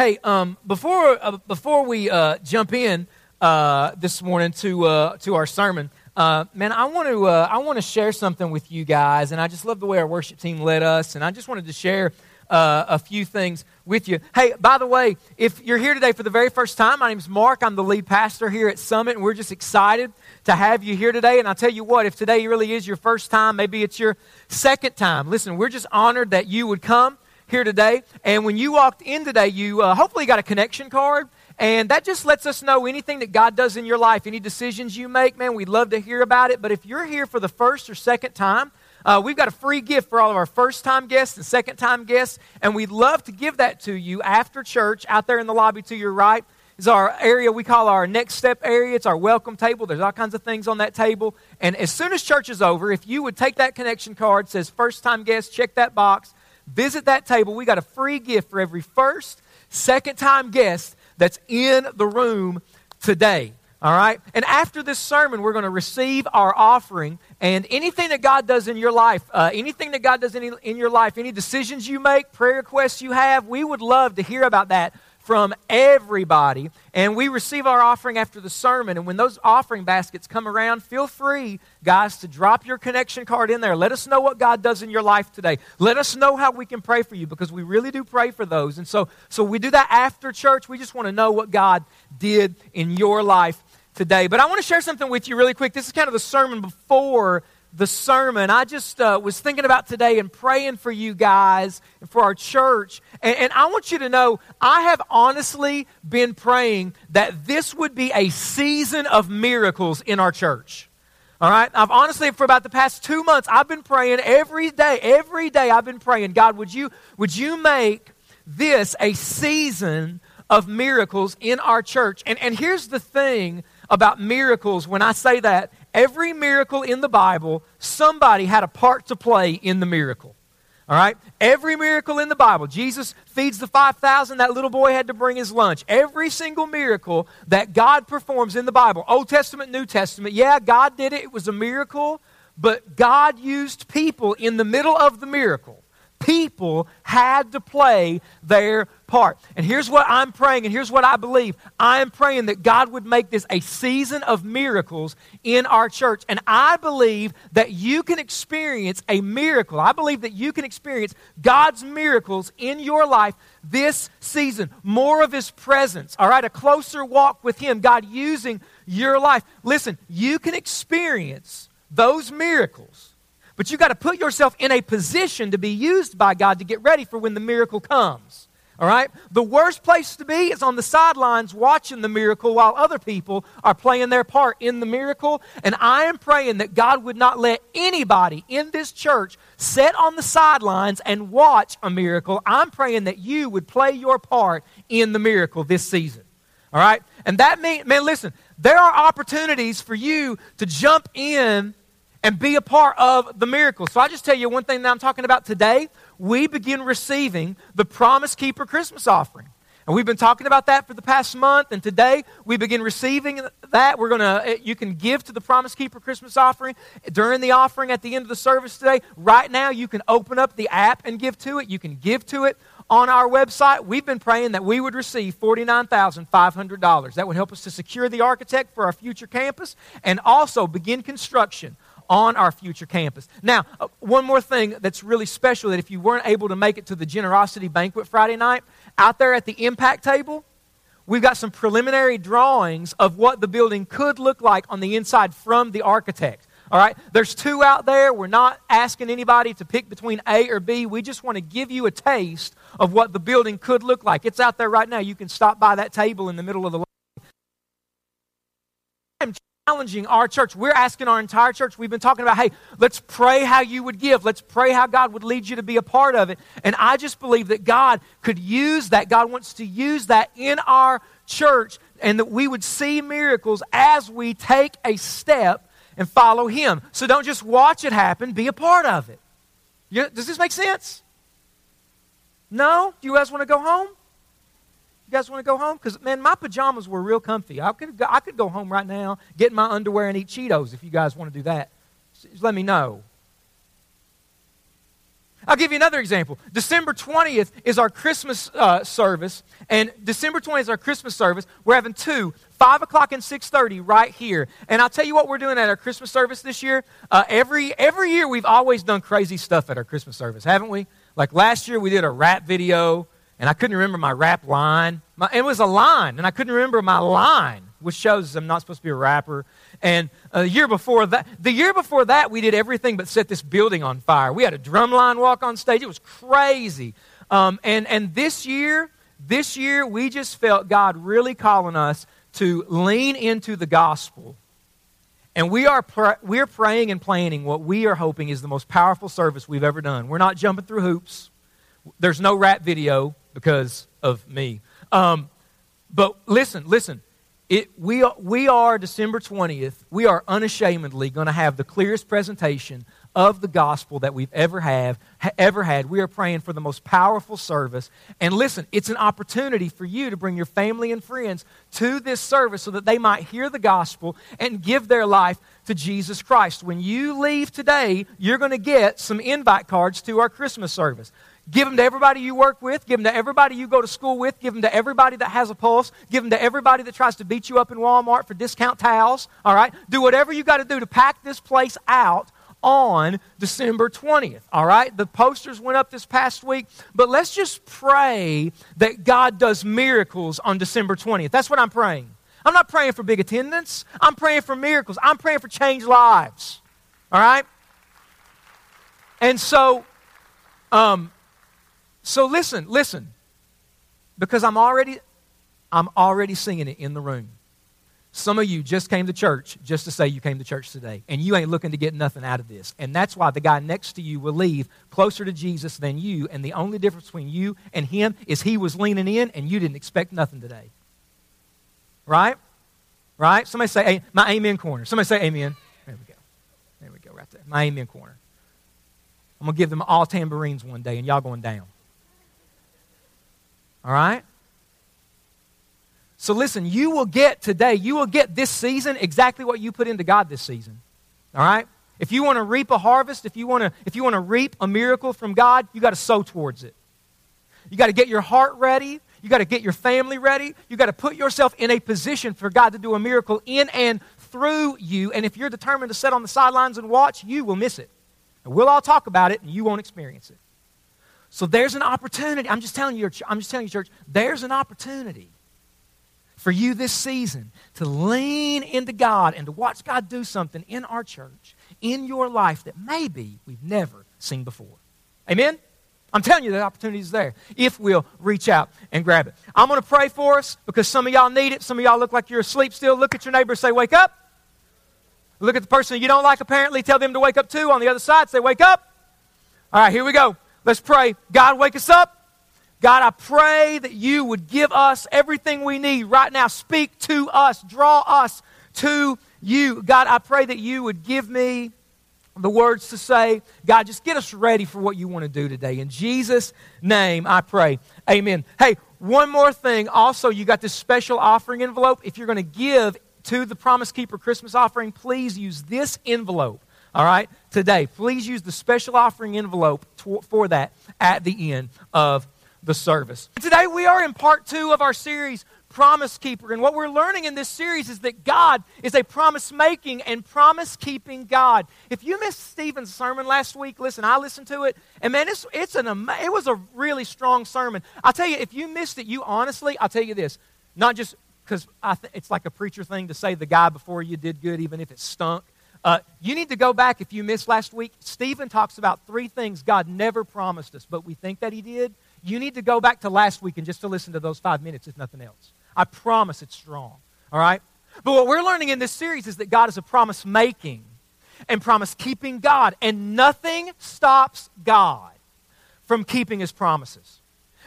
Hey, um, before uh, before we uh, jump in uh, this morning to uh, to our sermon, uh, man, I want to uh, I want to share something with you guys, and I just love the way our worship team led us, and I just wanted to share a few things with you. Hey, by the way, if you're here today for the very first time, my name is Mark. I'm the lead pastor here at Summit, and we're just excited to have you here today. And I'll tell you what, if today really is your first time, maybe it's your second time. Listen, we're just honored that you would come here today. And when you walked in today, you uh, hopefully got a connection card. And that just lets us know anything that God does in your life, any decisions you make, man, we'd love to hear about it. But if you're here for the first or second time, uh, we've got a free gift for all of our first time guests and second time guests. And we'd love to give that to you after church out there in the lobby to your right is our area we call our next step area. It's our welcome table. There's all kinds of things on that table. And as soon as church is over, if you would take that connection card, says first time guest, check that box, visit that table. We got a free gift for every first, second time guest that's in the room today. All right? And after this sermon, we're going to receive our offering. And anything that God does in your life, uh, anything that God does in, in your life, any decisions you make, prayer requests you have, we would love to hear about that from everybody. And we receive our offering after the sermon. And when those offering baskets come around, feel free, guys, to drop your connection card in there. Let us know what God does in your life today. Let us know how we can pray for you because we really do pray for those. And so, so we do that after church. We just want to know what God did in your life today. But I want to share something with you really quick. This is kind of the sermon before the sermon, I just uh, was thinking about today and praying for you guys and for our church. And, and, I want you to know, I have honestly been praying that this would be a season of miracles in our church. All right? I've honestly, for about the past two months, I've been praying every day. Every day I've been praying, God, would you, would you make this a season of miracles in our church? And, and here's the thing about miracles when I say that every miracle in the Bible, somebody had a part to play in the miracle. All right? Every miracle in the Bible. Jesus feeds the 5,000. That little boy had to bring his lunch. Every single miracle that God performs in the Bible, Old Testament, New Testament, yeah, God did it. It was a miracle. But God used people in the middle of the miracle people had to play their part. And here's what I'm praying, and here's what I believe. I am praying that God would make this a season of miracles in our church. And I believe that you can experience a miracle. I believe that you can experience God's miracles in your life this season. More of His presence, all right? A closer walk with Him, God using your life. Listen, you can experience those miracles but you got to put yourself in a position to be used by God to get ready for when the miracle comes. All right? The worst place to be is on the sidelines watching the miracle while other people are playing their part in the miracle. And I am praying that God would not let anybody in this church sit on the sidelines and watch a miracle. I'm praying that you would play your part in the miracle this season. All right? And that means, man, listen, there are opportunities for you to jump in and be a part of the miracle. So I just tell you one thing that I'm talking about today. We begin receiving the Promise Keeper Christmas offering. And we've been talking about that for the past month, and today we begin receiving that. We're gonna eh, you can give to the Promise Keeper Christmas offering during the offering at the end of the service today. Right now, you can open up the app and give to it. You can give to it on our website. We've been praying that we would receive $49,500. That would help us to secure the architect for our future campus and also begin construction on our future campus. Now, uh, one more thing that's really special that if you weren't able to make it to the generosity banquet Friday night, out there at the impact table, we've got some preliminary drawings of what the building could look like on the inside from the architect. All right? There's two out there. We're not asking anybody to pick between A or B. We just want to give you a taste of what the building could look like. It's out there right now. You can stop by that table in the middle of the challenging our church. We're asking our entire church. We've been talking about, hey, let's pray how you would give. Let's pray how God would lead you to be a part of it. And I just believe that God could use that. God wants to use that in our church and that we would see miracles as we take a step and follow Him. So don't just watch it happen, be a part of it. does this make sense? No? Do you guys want to go home? You guys want to go home? Because, man, my pajamas were real comfy. I could, go, I could go home right now, get my underwear, and eat Cheetos if you guys want to do that. Just let me know. I'll give you another example. December 20th is our Christmas uh, service, and December 20th is our Christmas service. We're having two, 5 o'clock and 6.30 right here. And I'll tell you what we're doing at our Christmas service this year. Uh, every, every year we've always done crazy stuff at our Christmas service, haven't we? Like last year we did a rap video, and I couldn't remember my rap line. My, it was a line, and I couldn't remember my line, which shows I'm not supposed to be a rapper. And the year before that, the year before that, we did everything but set this building on fire. We had a drumline walk on stage. It was crazy. Um, and and this year, this year, we just felt God really calling us to lean into the gospel. And we are pr- we're praying and planning what we are hoping is the most powerful service we've ever done. We're not jumping through hoops. There's no rap video because of me. Um, but listen, listen. It, we, are, we are, December 20th, we are unashamedly going to have the clearest presentation of the gospel that we've ever have ha, ever had. We are praying for the most powerful service. And listen, it's an opportunity for you to bring your family and friends to this service so that they might hear the gospel and give their life to Jesus Christ. When you leave today, you're going to get some invite cards to our Christmas service. Give them to everybody you work with. Give them to everybody you go to school with. Give them to everybody that has a pulse. Give them to everybody that tries to beat you up in Walmart for discount towels. All right? Do whatever you got to do to pack this place out on December 20th. All right? The posters went up this past week, but let's just pray that God does miracles on December 20th. That's what I'm praying. I'm not praying for big attendance. I'm praying for miracles. I'm praying for changed lives. All right? And so, um, so listen, listen. Because I'm already I'm already singing it in the room. Some of you just came to church just to say you came to church today, and you ain't looking to get nothing out of this. And that's why the guy next to you will leave closer to Jesus than you, and the only difference between you and him is he was leaning in and you didn't expect nothing today. Right? Right? Somebody say, my amen corner. Somebody say amen. There we go. There we go, right there. My amen corner. I'm going to give them all tambourines one day, and y'all going down. All right? So listen, you will get today, you will get this season exactly what you put into God this season. All right? If you want to reap a harvest, if you want to if you want to reap a miracle from God, you got to sow towards it. You got to get your heart ready. You got to get your family ready. You got to put yourself in a position for God to do a miracle in and through you. And if you're determined to sit on the sidelines and watch, you will miss it. And we'll all talk about it and you won't experience it. So there's an opportunity. I'm just telling you, I'm just telling you, church, there's an opportunity for you this season to lean into God and to watch God do something in our church, in your life that maybe we've never seen before. Amen? I'm telling you, the opportunity is there if we'll reach out and grab it. I'm going to pray for us because some of y'all need it. Some of y'all look like you're asleep still. Look at your neighbor and say, Wake up. Look at the person you don't like, apparently, tell them to wake up too. On the other side, say, Wake up. All right, here we go. Let's pray. God, wake us up. God, I pray that you would give us everything we need right now. Speak to us, draw us to you. God, I pray that you would give me the words to say. God, just get us ready for what you want to do today. In Jesus' name, I pray. Amen. Hey, one more thing. Also, you got this special offering envelope. If you're going to give to the Promise Keeper Christmas offering, please use this envelope all right, today. Please use the special offering envelope to, for that at the end of the service. Today we are in part two of our series, Promise Keeper. And what we're learning in this series is that God is a promise making and promise keeping God. If you missed Stephen's sermon last week, listen, I listened to it, and man, it's, it's an it was a really strong sermon. I'll tell you, if you missed it, you honestly, I'll tell you this, not just because th- it's like a preacher thing to say the guy before you did good, even if it stunk. Uh, you need to go back if you missed last week. Stephen talks about three things God never promised us, but we think that he did. You need to go back to last week and just to listen to those five minutes, if nothing else. I promise it's strong. All right? But what we're learning in this series is that God is a promise making and promise keeping God, and nothing stops God from keeping his promises.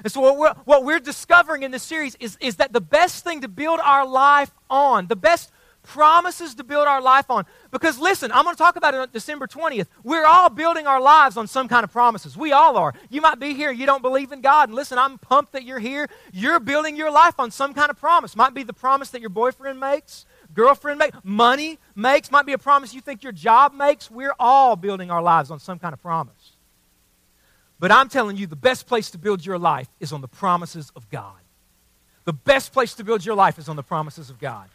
And so, what we're, what we're discovering in this series is, is that the best thing to build our life on, the best promises to build our life on. Because listen, I'm going to talk about it on December 20th. We're all building our lives on some kind of promises. We all are. You might be here, you don't believe in God. And listen, I'm pumped that you're here. You're building your life on some kind of promise. Might be the promise that your boyfriend makes, girlfriend makes, money makes, might be a promise you think your job makes. We're all building our lives on some kind of promise. But I'm telling you, the best place to build your life is on the promises of God. The best place to build your life is on the promises of God.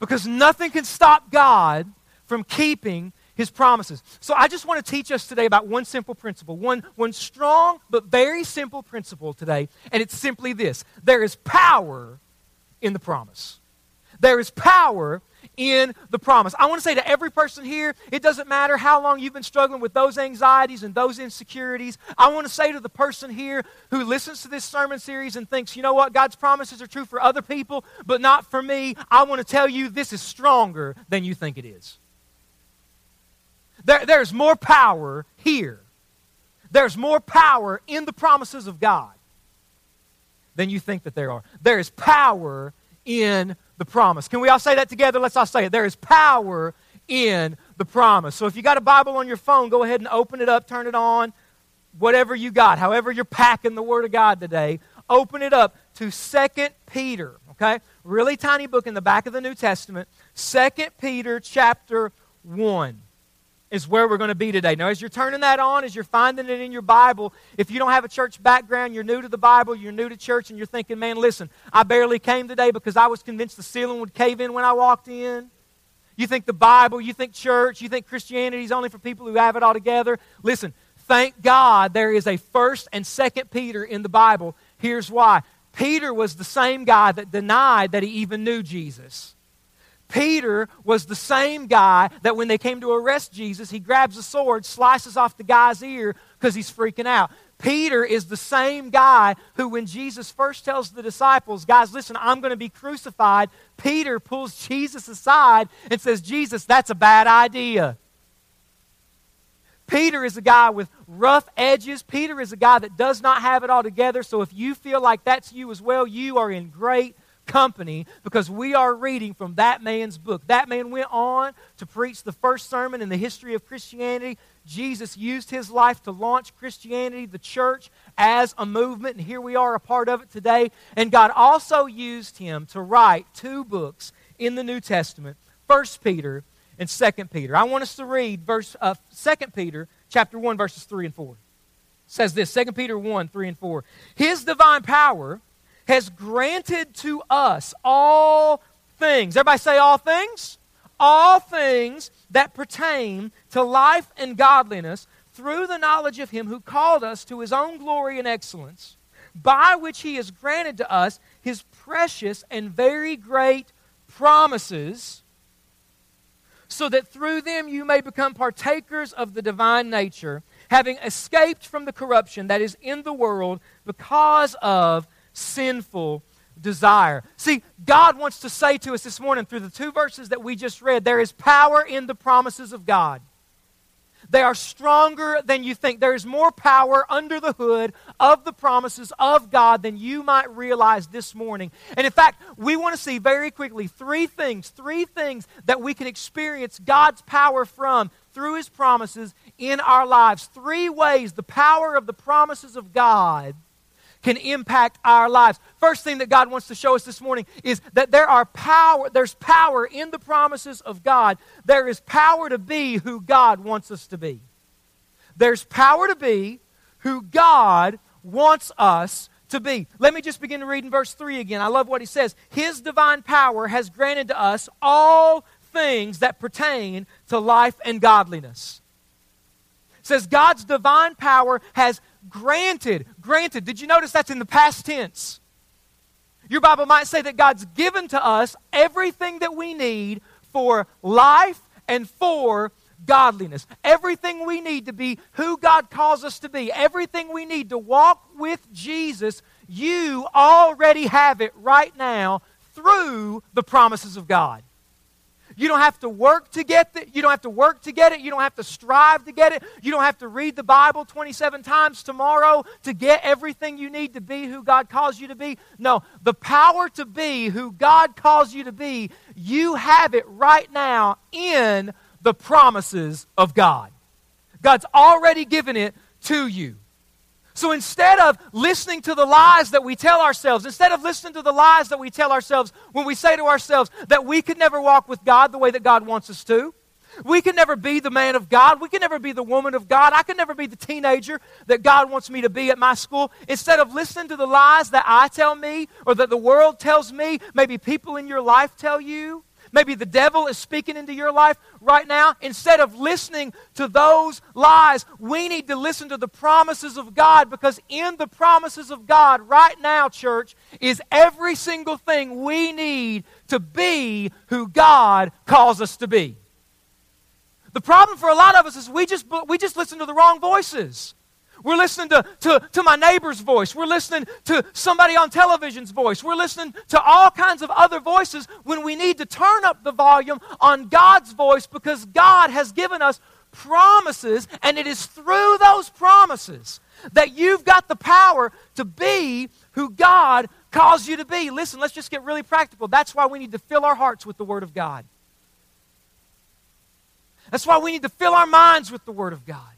Because nothing can stop God from keeping his promises. So I just want to teach us today about one simple principle, one, one strong but very simple principle today, and it's simply this there is power in the promise. There is power in the promise. I want to say to every person here, it doesn't matter how long you've been struggling with those anxieties and those insecurities. I want to say to the person here who listens to this sermon series and thinks, you know what, God's promises are true for other people, but not for me. I want to tell you this is stronger than you think it is. There, there's more power here. There's more power in the promises of God than you think that there are. There is power in the promise. Can we all say that together? Let's all say it. There is power in the promise. So if you got a Bible on your phone, go ahead and open it up, turn it on, whatever you got, however you're packing the Word of God today, open it up to Second Peter, okay? Really tiny book in the back of the New Testament, Second Peter chapter 1 is where we're going to be today. Now, as you're turning that on, as you're finding it in your Bible, if you don't have a church background, you're new to the Bible, you're new to church, and you're thinking, man, listen, I barely came today because I was convinced the ceiling would cave in when I walked in. You think the Bible, you think church, you think Christianity is only for people who have it all together. Listen, thank God there is a first and second Peter in the Bible. Here's why. Peter was the same guy that denied that he even knew Jesus. Peter was the same guy that when they came to arrest Jesus, he grabs a sword, slices off the guy's ear because he's freaking out. Peter is the same guy who, when Jesus first tells the disciples, guys, listen, I'm going to be crucified, Peter pulls Jesus aside and says, Jesus, that's a bad idea. Peter is a guy with rough edges. Peter is a guy that does not have it all together. So if you feel like that's you as well, you are in great company because we are reading from that man's book. That man went on to preach the first sermon in the history of Christianity. Jesus used his life to launch Christianity, the church, as a movement, and here we are, a part of it today. And God also used him to write two books in the New Testament, First Peter and Second Peter. I want us to read verse uh, 2 Peter chapter 1, verses 3 and 4. It says this, 2 Peter 1, 3 and 4. His divine power has granted to us all things. Everybody say all things? All things that pertain to life and godliness through the knowledge of Him who called us to His own glory and excellence, by which He has granted to us His precious and very great promises, so that through them you may become partakers of the divine nature, having escaped from the corruption that is in the world because of sinful desire. See, God wants to say to us this morning through the two verses that we just read there is power in the promises of God. They are stronger than you think. There is more power under the hood of the promises of God than you might realize this morning. And in fact, we want to see very quickly three things, three things that we can experience God's power from through His promises in our lives. Three ways the power of the promises of God can impact our lives. First thing that God wants to show us this morning is that there are power, there's power in the promises of God. There is power to be who God wants us to be. There's power to be who God wants us to be. Let me just begin to read in verse 3 again. I love what he says. His divine power has granted to us all things that pertain to life and godliness. It says God's divine power has granted. Granted. Did you notice that's in the past tense? Your Bible might say that God's given to us everything that we need for life and for godliness. Everything we need to be who God calls us to be. Everything we need to walk with Jesus. You already have it right now through the promises of God. You don't have to work to get it. You don't have to work to get it. You don't have to strive to get it. You don't have to read the Bible 27 times tomorrow to get everything you need to be who God calls you to be. No, the power to be who God calls you to be, you have it right now in the promises of God. God's already given it to you. So instead of listening to the lies that we tell ourselves, instead of listening to the lies that we tell ourselves when we say to ourselves that we could never walk with God the way that God wants us to, We can never be the man of God. We can never be the woman of God. I can never be the teenager that God wants me to be at my school. Instead of listening to the lies that I tell me or that the world tells me, maybe people in your life tell you, maybe the devil is speaking into your life right now. Instead of listening to those lies, we need to listen to the promises of God because in the promises of God right now, church, is every single thing we need to be who God calls us to be. The problem for a lot of us is we just, we just listen to the wrong voices. We're listening to, to, to my neighbor's voice. We're listening to somebody on television's voice. We're listening to all kinds of other voices when we need to turn up the volume on God's voice because God has given us promises, and it is through those promises that you've got the power to be who God calls you to be. Listen, let's just get really practical. That's why we need to fill our hearts with the Word of God. That's why we need to fill our minds with the Word of God.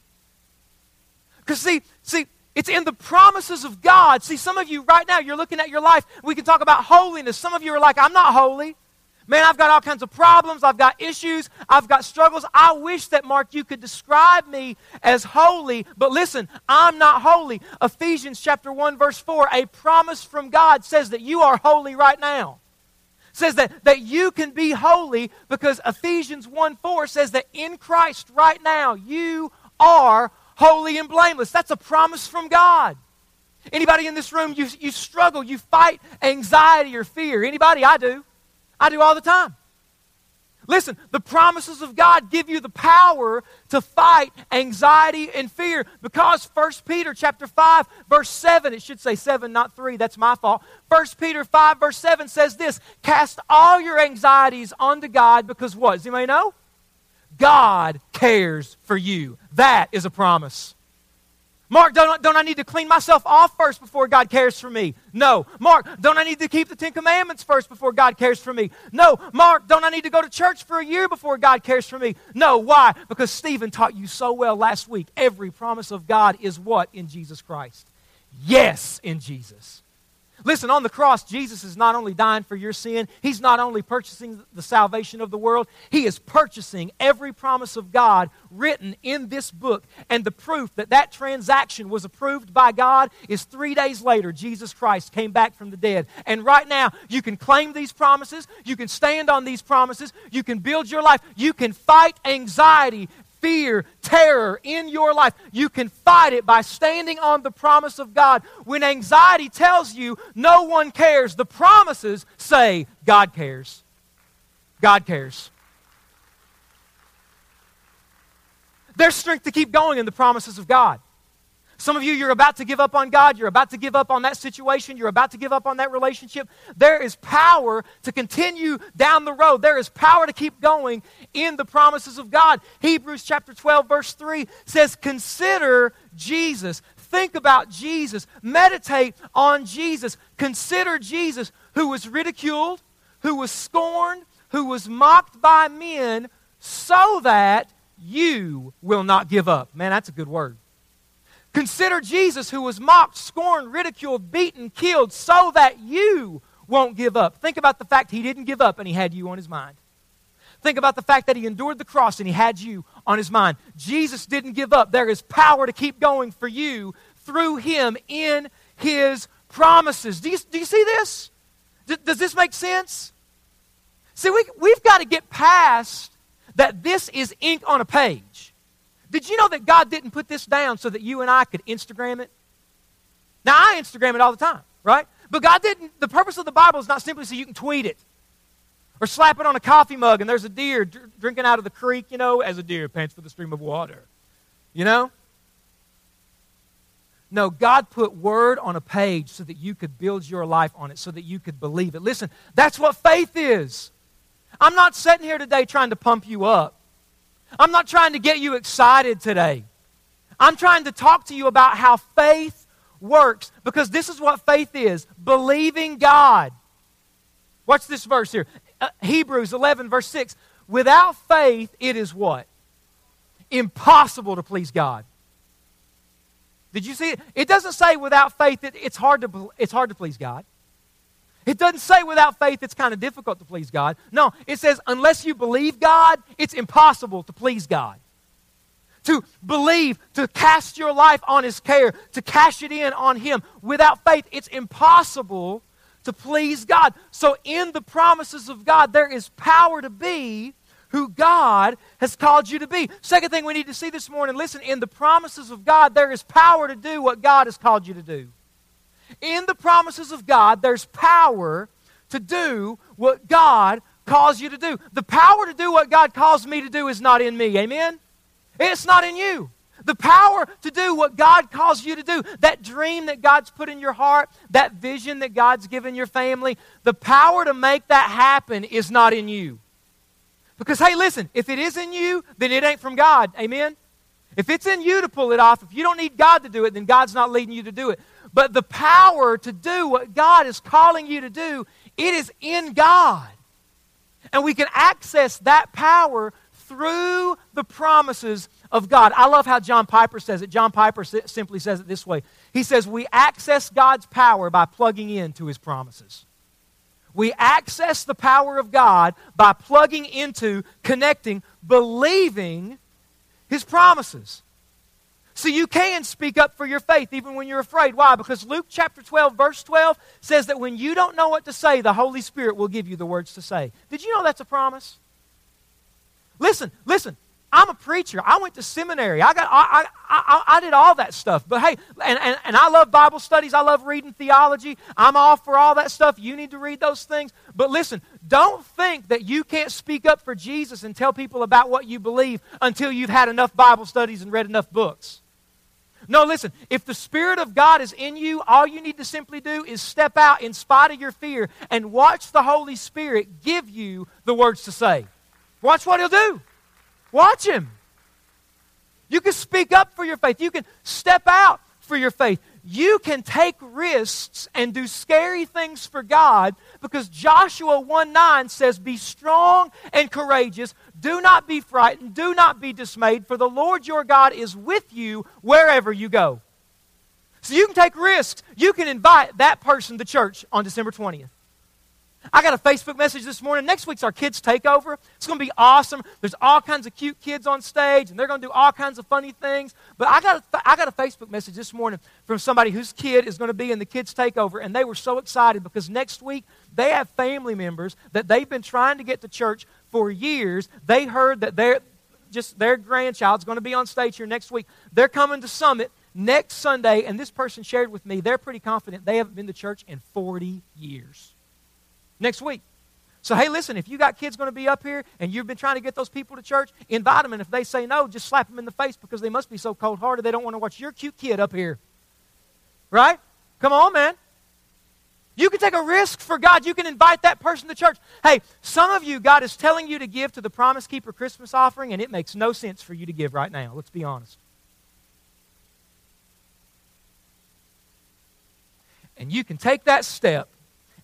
Because, see, see, it's in the promises of God. See, some of you right now, you're looking at your life. We can talk about holiness. Some of you are like, I'm not holy. Man, I've got all kinds of problems. I've got issues. I've got struggles. I wish that, Mark, you could describe me as holy. But listen, I'm not holy. Ephesians chapter 1, verse 4, a promise from God says that you are holy right now says that, that you can be holy because Ephesians 1 4 says that in Christ right now you are holy and blameless. That's a promise from God. Anybody in this room, you, you struggle, you fight anxiety or fear. Anybody? I do. I do all the time. Listen, the promises of God give you the power to fight anxiety and fear because 1 Peter chapter 5 verse 7, it should say 7 not 3, that's my fault. 1 Peter 5 verse 7 says this, cast all your anxieties onto God because what? Does anybody know? God cares for you. That is a promise. Mark, don't, don't I need to clean myself off first before God cares for me? No. Mark, don't I need to keep the Ten Commandments first before God cares for me? No. Mark, don't I need to go to church for a year before God cares for me? No. Why? Because Stephen taught you so well last week. Every promise of God is what in Jesus Christ? Yes, in Jesus. Listen, on the cross, Jesus is not only dying for your sin, He's not only purchasing the salvation of the world, He is purchasing every promise of God written in this book. And the proof that that transaction was approved by God is three days later, Jesus Christ came back from the dead. And right now, you can claim these promises, you can stand on these promises, you can build your life, you can fight anxiety fear, terror in your life. You can fight it by standing on the promise of God. When anxiety tells you no one cares, the promises say God cares. God cares. There's strength to keep going in the promises of God. Some of you, you're about to give up on God. You're about to give up on that situation. You're about to give up on that relationship. There is power to continue down the road. There is power to keep going in the promises of God. Hebrews chapter 12, verse 3 says, Consider Jesus. Think about Jesus. Meditate on Jesus. Consider Jesus, who was ridiculed, who was scorned, who was mocked by men, so that you will not give up. Man, that's a good word. Consider Jesus who was mocked, scorned, ridiculed, beaten, killed, so that you won't give up. Think about the fact he didn't give up and he had you on his mind. Think about the fact that he endured the cross and he had you on his mind. Jesus didn't give up. There is power to keep going for you through him in his promises. Do you, do you see this? D- does this make sense? See, we, we've got to get past that this is ink on a page. Did you know that God didn't put this down so that you and I could Instagram it? Now, I Instagram it all the time, right? But God didn't, the purpose of the Bible is not simply so you can tweet it or slap it on a coffee mug and there's a deer dr- drinking out of the creek, you know, as a deer pants for the stream of water. You know? No, God put word on a page so that you could build your life on it, so that you could believe it. Listen, that's what faith is. I'm not sitting here today trying to pump you up. I'm not trying to get you excited today. I'm trying to talk to you about how faith works because this is what faith is believing God. Watch this verse here uh, Hebrews 11, verse 6. Without faith, it is what? Impossible to please God. Did you see it? It doesn't say without faith that it's hard to, it's hard to please God. It doesn't say without faith it's kind of difficult to please God. No, it says unless you believe God, it's impossible to please God. To believe, to cast your life on His care, to cash it in on Him. Without faith, it's impossible to please God. So, in the promises of God, there is power to be who God has called you to be. Second thing we need to see this morning listen, in the promises of God, there is power to do what God has called you to do. In the promises of God, there's power to do what God calls you to do. The power to do what God calls me to do is not in me. Amen? It's not in you. The power to do what God calls you to do, that dream that God's put in your heart, that vision that God's given your family, the power to make that happen is not in you. Because, hey, listen, if it is in you, then it ain't from God. Amen? If it's in you to pull it off, if you don't need God to do it, then God's not leading you to do it. But the power to do what God is calling you to do, it is in God. And we can access that power through the promises of God. I love how John Piper says it. John Piper simply says it this way He says, We access God's power by plugging into his promises. We access the power of God by plugging into, connecting, believing his promises. So you can speak up for your faith even when you're afraid. Why? Because Luke chapter 12, verse 12 says that when you don't know what to say, the Holy Spirit will give you the words to say. Did you know that's a promise? Listen, listen. I'm a preacher. I went to seminary. I, got, I, I, I, I did all that stuff. But hey, and, and, and I love Bible studies. I love reading theology. I'm all for all that stuff. You need to read those things. But listen, don't think that you can't speak up for Jesus and tell people about what you believe until you've had enough Bible studies and read enough books. No, listen, if the Spirit of God is in you, all you need to simply do is step out in spite of your fear and watch the Holy Spirit give you the words to say. Watch what He'll do. Watch Him. You can speak up for your faith, you can step out for your faith. You can take risks and do scary things for God because Joshua 1 9 says, Be strong and courageous. Do not be frightened. Do not be dismayed, for the Lord your God is with you wherever you go. So you can take risks. You can invite that person to church on December 20th. I got a Facebook message this morning. Next week's our kids' takeover. It's going to be awesome. There's all kinds of cute kids on stage, and they're going to do all kinds of funny things. But I got, a, I got a Facebook message this morning from somebody whose kid is going to be in the kids' takeover, and they were so excited because next week they have family members that they've been trying to get to church for years. They heard that their, just their grandchild's going to be on stage here next week. They're coming to Summit next Sunday, and this person shared with me they're pretty confident they haven't been to church in 40 years next week. So, hey, listen, if you got kids going to be up here and you've been trying to get those people to church, invite them. And if they say no, just slap them in the face because they must be so cold hearted they don't want to watch your cute kid up here. Right? Come on, man. You can take a risk for God. You can invite that person to church. Hey, some of you, God is telling you to give to the Promise Keeper Christmas offering, and it makes no sense for you to give right now. Let's be honest. And you can take that step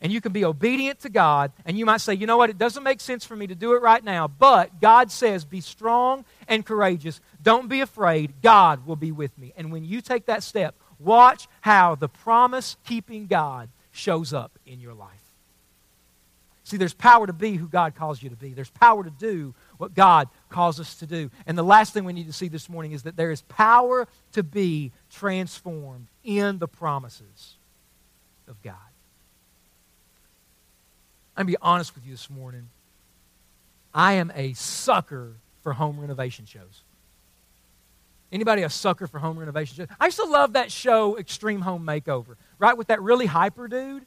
and you can be obedient to God, and you might say, you know what, it doesn't make sense for me to do it right now, but God says, be strong and courageous. Don't be afraid. God will be with me. And when you take that step, watch how the promise keeping God shows up in your life. See, there's power to be who God calls you to be. There's power to do what God calls us to do. And the last thing we need to see this morning is that there is power to be transformed in the promises of God. I'm going to be honest with you this morning. I am a sucker for home renovation shows. Anybody a sucker for home renovation shows? I used to love that show, Extreme Home Makeover, right? With that really hyper dude.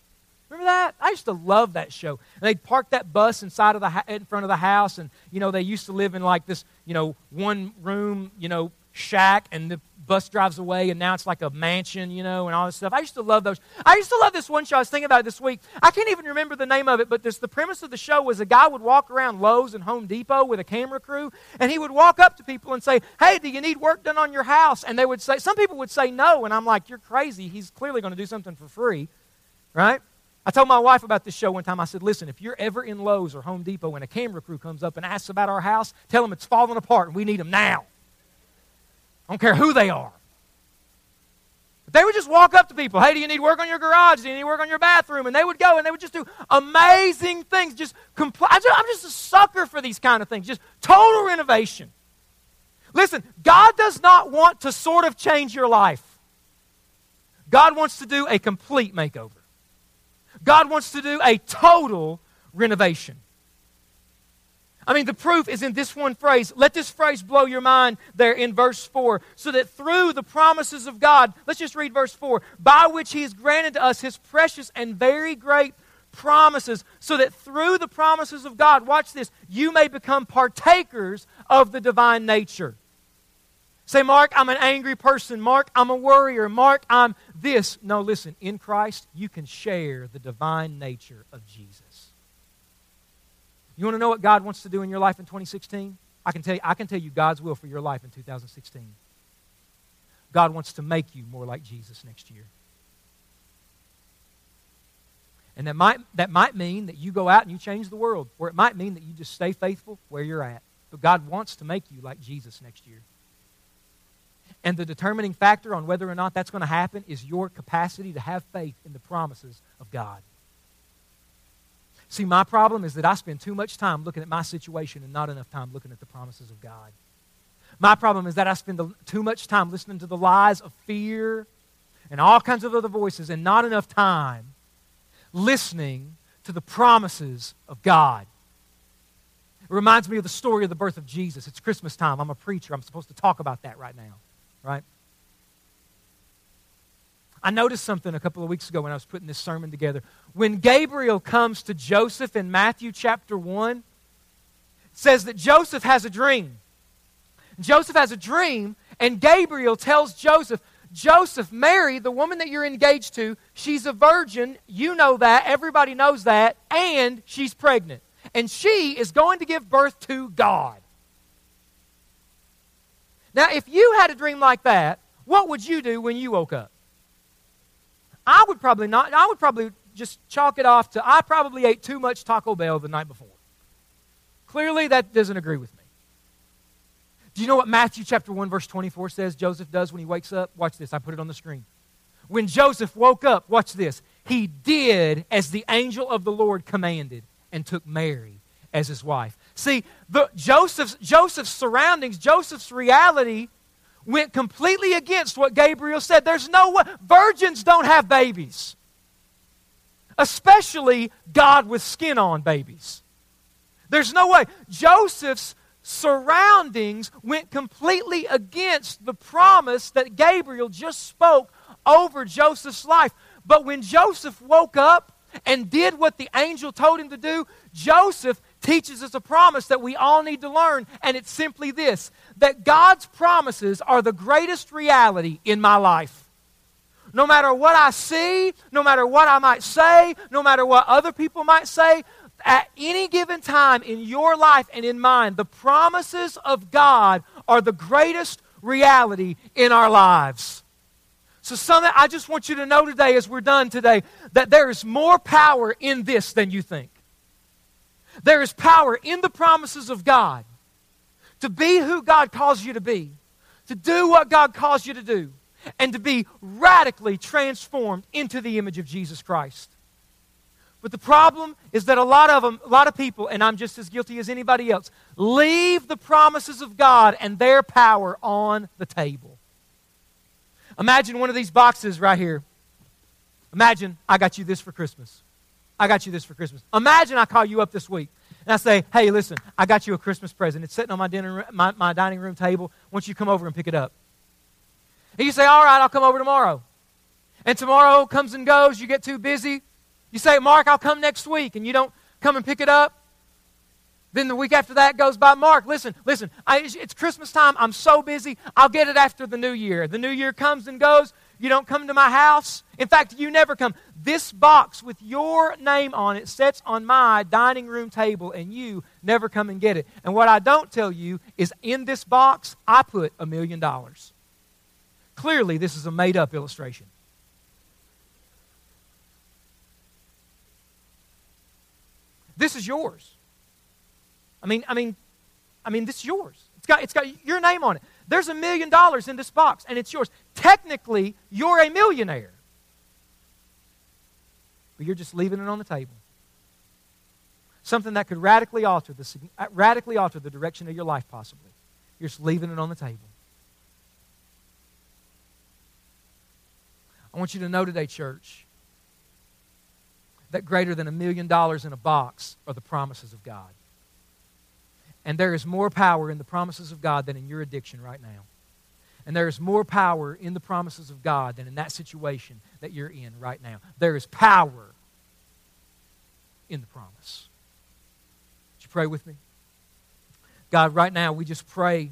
Remember that? I used to love that show. And they'd park that bus inside of the in front of the house, and you know they used to live in like this, you know, one room, you know, shack, and the bus drives away, and now it's like a mansion, you know, and all this stuff. I used to love those. I used to love this one show. I was thinking about it this week. I can't even remember the name of it, but this, the premise of the show was a guy would walk around Lowe's and Home Depot with a camera crew, and he would walk up to people and say, Hey, do you need work done on your house? And they would say, Some people would say no, and I'm like, You're crazy. He's clearly going to do something for free, right? I told my wife about this show one time. I said, Listen, if you're ever in Lowe's or Home Depot and a camera crew comes up and asks about our house, tell them it's falling apart and we need them now. I don't care who they are. But they would just walk up to people. Hey, do you need work on your garage? Do you need work on your bathroom? And they would go and they would just do amazing things. Just compl- I'm just a sucker for these kind of things. Just total renovation. Listen, God does not want to sort of change your life. God wants to do a complete makeover. God wants to do a total renovation. I mean, the proof is in this one phrase. Let this phrase blow your mind there in verse 4. So that through the promises of God, let's just read verse 4 by which He has granted to us His precious and very great promises, so that through the promises of God, watch this, you may become partakers of the divine nature. Say, Mark, I'm an angry person. Mark, I'm a worrier. Mark, I'm this. No, listen, in Christ, you can share the divine nature of Jesus. You want to know what God wants to do in your life in 2016? I can tell you, I can tell you God's will for your life in 2016. God wants to make you more like Jesus next year. And that might, that might mean that you go out and you change the world, or it might mean that you just stay faithful where you're at. But God wants to make you like Jesus next year. And the determining factor on whether or not that's going to happen is your capacity to have faith in the promises of God. See, my problem is that I spend too much time looking at my situation and not enough time looking at the promises of God. My problem is that I spend too much time listening to the lies of fear and all kinds of other voices and not enough time listening to the promises of God. It reminds me of the story of the birth of Jesus. It's Christmas time. I'm a preacher. I'm supposed to talk about that right now, right? I noticed something a couple of weeks ago when I was putting this sermon together. When Gabriel comes to Joseph in Matthew chapter 1, says that Joseph has a dream. Joseph has a dream, and Gabriel tells Joseph, Joseph, Mary, the woman that you're engaged to, she's a virgin. You know that. Everybody knows that. And she's pregnant. And she is going to give birth to God. Now, if you had a dream like that, what would you do when you woke up? I would probably not, I would probably just chalk it off to I probably ate too much Taco Bell the night before. Clearly, that doesn't agree with me. Do you know what Matthew chapter 1, verse 24 says Joseph does when he wakes up? Watch this. I put it on the screen. When Joseph woke up, watch this. He did as the angel of the Lord commanded and took Mary as his wife. See, the, Joseph's, Joseph's surroundings, Joseph's reality went completely against what Gabriel said. There's no way. Virgins don't have babies, especially God with skin on babies. There's no way. Joseph's surroundings went completely against the promise that Gabriel just spoke over Joseph's life. But when Joseph woke up and did what the angel told him to do, Joseph teaches us a promise that we all need to learn, and it's simply this that God's promises are the greatest reality in my life. No matter what I see, no matter what I might say, no matter what other people might say, at any given time in your life and in mine, the promises of God are the greatest reality in our lives. So, something I just want you to know today as we're done today that there is more power in this than you think. There is power in the promises of God to be who God calls you to be, to do what God calls you to do, and to be radically transformed into the image of Jesus Christ. But the problem is that a lot of them, a lot of people, and I'm just as guilty as anybody else, leave the promises of God and their power on the table. Imagine one of these boxes right here. Imagine I got you this for Christmas. I got you this for Christmas. Imagine I call you up this week and I say, hey, listen, I got you a Christmas present. It's sitting on my, dinner, my, my dining room table. Why don't you come over and pick it up. And you say, all right, I'll come over tomorrow. And tomorrow comes and goes. You get too busy. You say, Mark, I'll come next week. And you don't come and pick it up. Then the week after that goes by. Mark, listen, listen, I, it's Christmas time. I'm so busy. I'll get it after the new year. The new year comes and goes. You don't come to my house. In fact, you never come. This box with your name on it sits on my dining room table, and you never come and get it. And what I don't tell you is in this box, I put a million dollars. Clearly, this is a made up illustration. This is yours. I mean, I mean, I mean, this is yours. It's got, it's got your name on it. There's a million dollars in this box, and it's yours. Technically, you're a millionaire. But you're just leaving it on the table. Something that could radically alter the, uh, radically alter the direction of your life, possibly. You're just leaving it on the table. I want you to know today, church, that greater than a million dollars in a box are the promises of God. And there is more power in the promises of God than in your addiction right now. And there is more power in the promises of God than in that situation that you're in right now. There is power in the promise. Would you pray with me? God, right now we just pray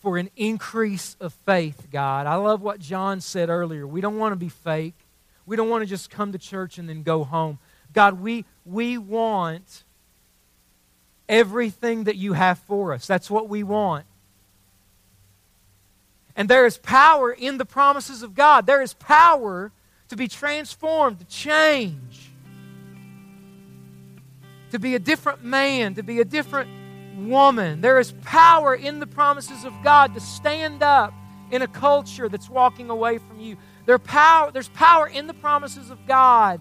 for an increase of faith, God. I love what John said earlier. We don't want to be fake. We don't want to just come to church and then go home. God, we, we want everything that you have for us. That's what we want. And there is power in the promises of God. There is power to be transformed, to change, to be a different man, to be a different woman. There is power in the promises of God to stand up in a culture that's walking away from you. There power, there's power in the promises of God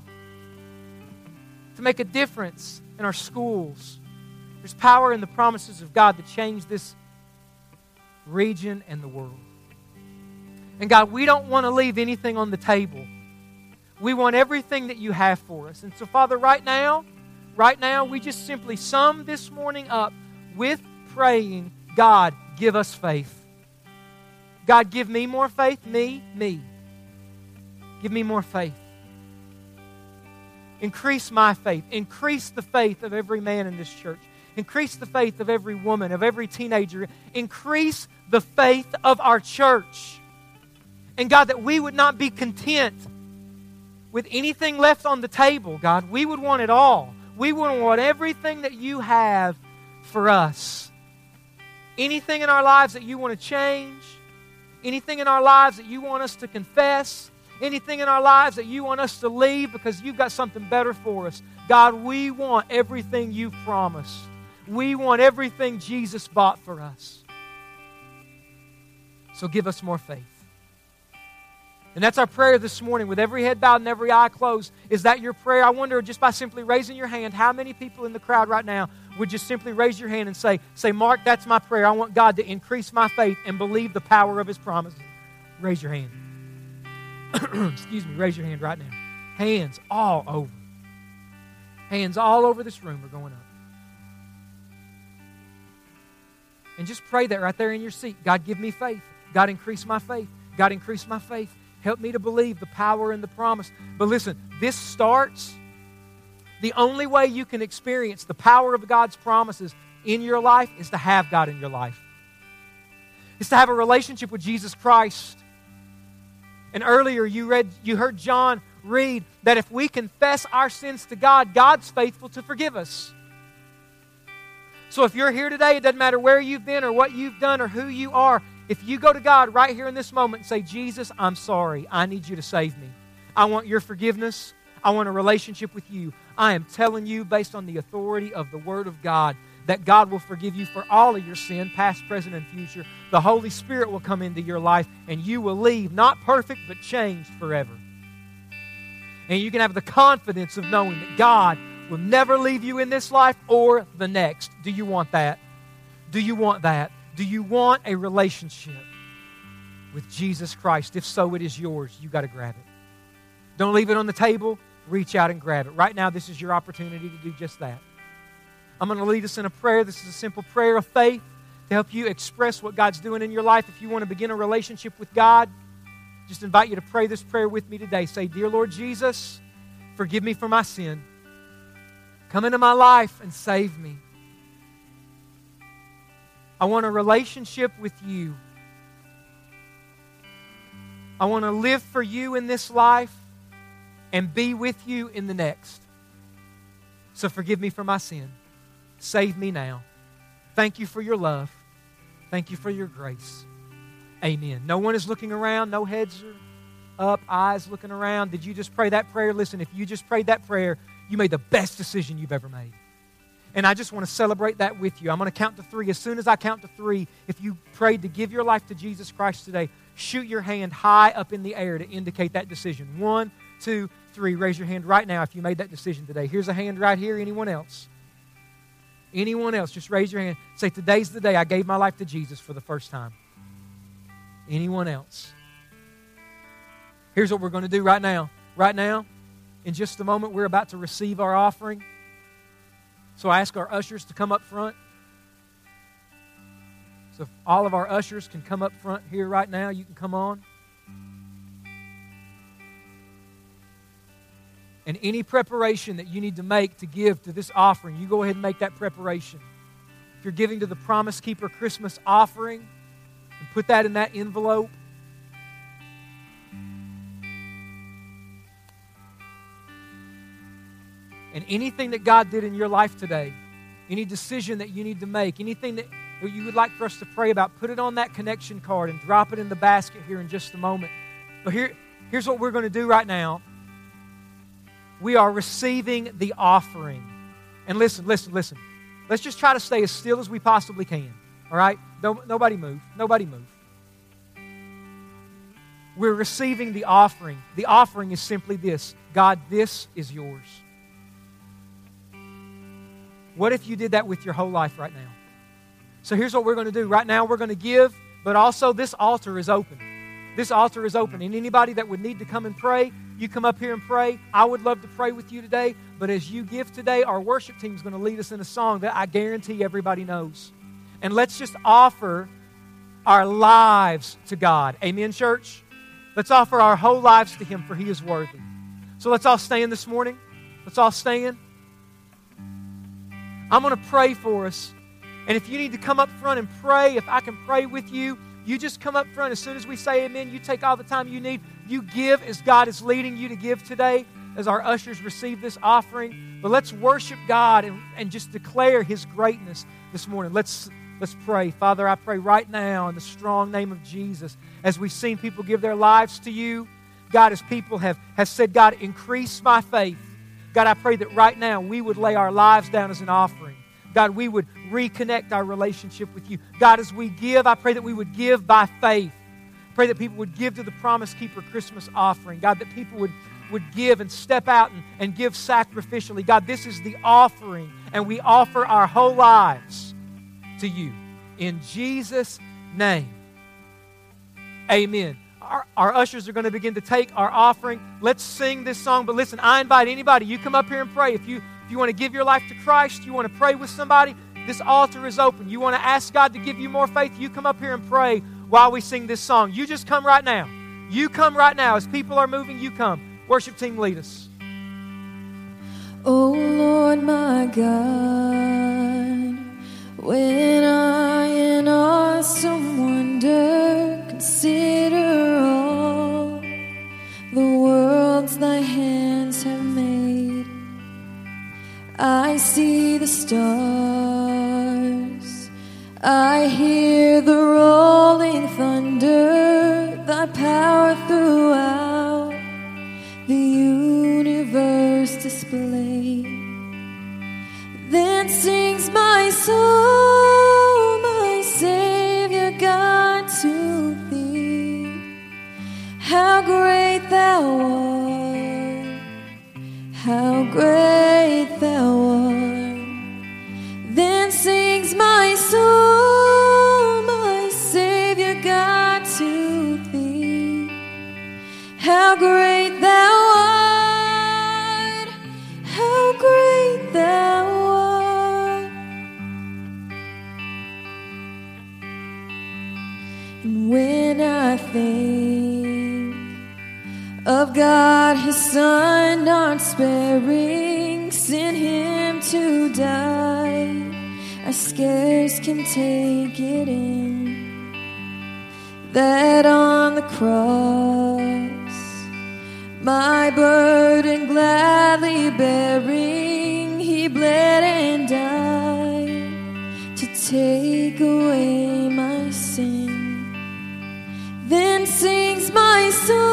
to make a difference in our schools. There's power in the promises of God to change this region and the world. And God, we don't want to leave anything on the table. We want everything that you have for us. And so, Father, right now, right now, we just simply sum this morning up with praying, God, give us faith. God, give me more faith. Me, me. Give me more faith. Increase my faith. Increase the faith of every man in this church. Increase the faith of every woman, of every teenager. Increase the faith of our church. And God, that we would not be content with anything left on the table, God. We would want it all. We would want everything that you have for us. Anything in our lives that you want to change, anything in our lives that you want us to confess, anything in our lives that you want us to leave because you've got something better for us. God, we want everything you've promised. We want everything Jesus bought for us. So give us more faith. And that's our prayer this morning with every head bowed and every eye closed. Is that your prayer? I wonder, just by simply raising your hand, how many people in the crowd right now would just simply raise your hand and say, say, Mark, that's my prayer. I want God to increase my faith and believe the power of his promises. Raise your hand. Excuse me, raise your hand right now. Hands all over. Hands all over this room are going up. And just pray that right there in your seat. God, give me faith. God, increase my faith. God, increase my faith. Help me to believe the power and the promise. But listen, this starts the only way you can experience the power of God's promises in your life is to have God in your life. It's to have a relationship with Jesus Christ. And earlier you read you heard John read that if we confess our sins to God, God's faithful to forgive us. So if you're here today, it doesn't matter where you've been or what you've done or who you are, if you go to God right here in this moment and say, Jesus, I'm sorry. I need you to save me. I want your forgiveness. I want a relationship with you. I am telling you, based on the authority of the Word of God, that God will forgive you for all of your sin, past, present, and future. The Holy Spirit will come into your life, and you will leave not perfect, but changed forever. And you can have the confidence of knowing that God will never leave you in this life or the next. Do you want that? Do you want that? Do you want a relationship with Jesus Christ? If so, it is yours. You got to grab it. Don't leave it on the table reach out and grab it. Right now, this is your opportunity to do just that. I'm going to lead us in a prayer. This is a simple prayer of faith to help you express what God's doing in your life. If you want to begin a relationship with God, just invite you to pray this prayer with me today. Say, Dear Lord Jesus, forgive me for my sin. Come into my life and save me. I want a relationship with you. I want to live for you in this life and be with you in the next. So forgive me for my sin. Save me now. Thank you for your love. Thank you for your grace. Amen. No one is looking around, no heads are up, eyes looking around. Did you just pray that prayer? Listen, if you just prayed that prayer, you made the best decision you've ever made. And I just want to celebrate that with you. I'm going to count to three. As soon as I count to three, if you prayed to give your life to Jesus Christ today, shoot your hand high up in the air to indicate that decision. One, two, three. Raise your hand right now if you made that decision today. Here's a hand right here. Anyone else? Anyone else? Just raise your hand. Say, Today's the day I gave my life to Jesus for the first time. Anyone else? Here's what we're going to do right now. Right now, in just a moment, we're about to receive our offering. So I ask our ushers to come up front. So if all of our ushers can come up front here right now, you can come on. And any preparation that you need to make to give to this offering, you go ahead and make that preparation. If you're giving to the Promise Keeper Christmas offering, and put that in that envelope. And anything that God did in your life today, any decision that you need to make, anything that you would like for us to pray about, put it on that connection card and drop it in the basket here in just a moment. But here, here's what we're going to do right now we are receiving the offering. And listen, listen, listen. Let's just try to stay as still as we possibly can. All right? Don't, nobody move. Nobody move. We're receiving the offering. The offering is simply this God, this is yours. What if you did that with your whole life right now? So here's what we're going to do. Right now, we're going to give, but also this altar is open. This altar is open. And anybody that would need to come and pray, you come up here and pray. I would love to pray with you today. But as you give today, our worship team is going to lead us in a song that I guarantee everybody knows. And let's just offer our lives to God. Amen, church? Let's offer our whole lives to Him, for He is worthy. So let's all stand this morning. Let's all stand. I'm going to pray for us. And if you need to come up front and pray, if I can pray with you, you just come up front. As soon as we say amen, you take all the time you need. You give as God is leading you to give today, as our ushers receive this offering. But let's worship God and, and just declare His greatness this morning. Let's, let's pray. Father, I pray right now in the strong name of Jesus, as we've seen people give their lives to you, God, as people have, have said, God, increase my faith. God, I pray that right now we would lay our lives down as an offering. God, we would reconnect our relationship with you. God, as we give, I pray that we would give by faith. Pray that people would give to the Promise Keeper Christmas offering. God, that people would, would give and step out and, and give sacrificially. God, this is the offering, and we offer our whole lives to you. In Jesus' name, amen. Our, our, ushers are going to begin to take our offering. Let's sing this song. But listen, I invite anybody, you come up here and pray. If you if you want to give your life to Christ, you want to pray with somebody, this altar is open. You want to ask God to give you more faith, you come up here and pray while we sing this song. You just come right now. You come right now. As people are moving, you come. Worship team, lead us. Oh Lord, my God, when I in awesome wonder consider I see the stars, I hear the rolling thunder, thy power throughout the universe display. Then sings my soul, my Savior God, to thee. How great thou art, how great of God, His Son, not sparing, sent Him to die, I scarce can take it in. That on the cross, my burden gladly bearing, He bled and died to take away my sin. Then sings my soul,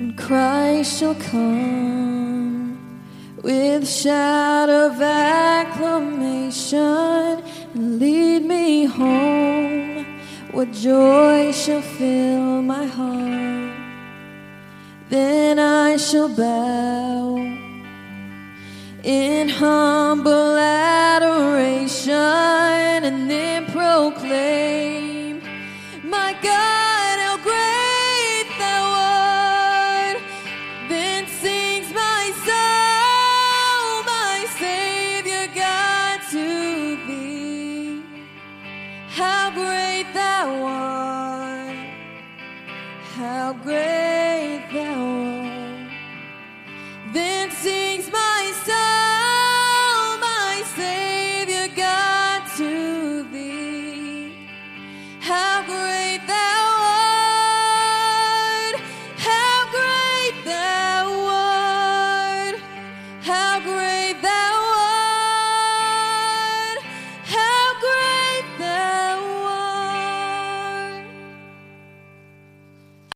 When Christ shall come with shout of acclamation and lead me home, what joy shall fill my heart? Then I shall bow in humble adoration and then proclaim,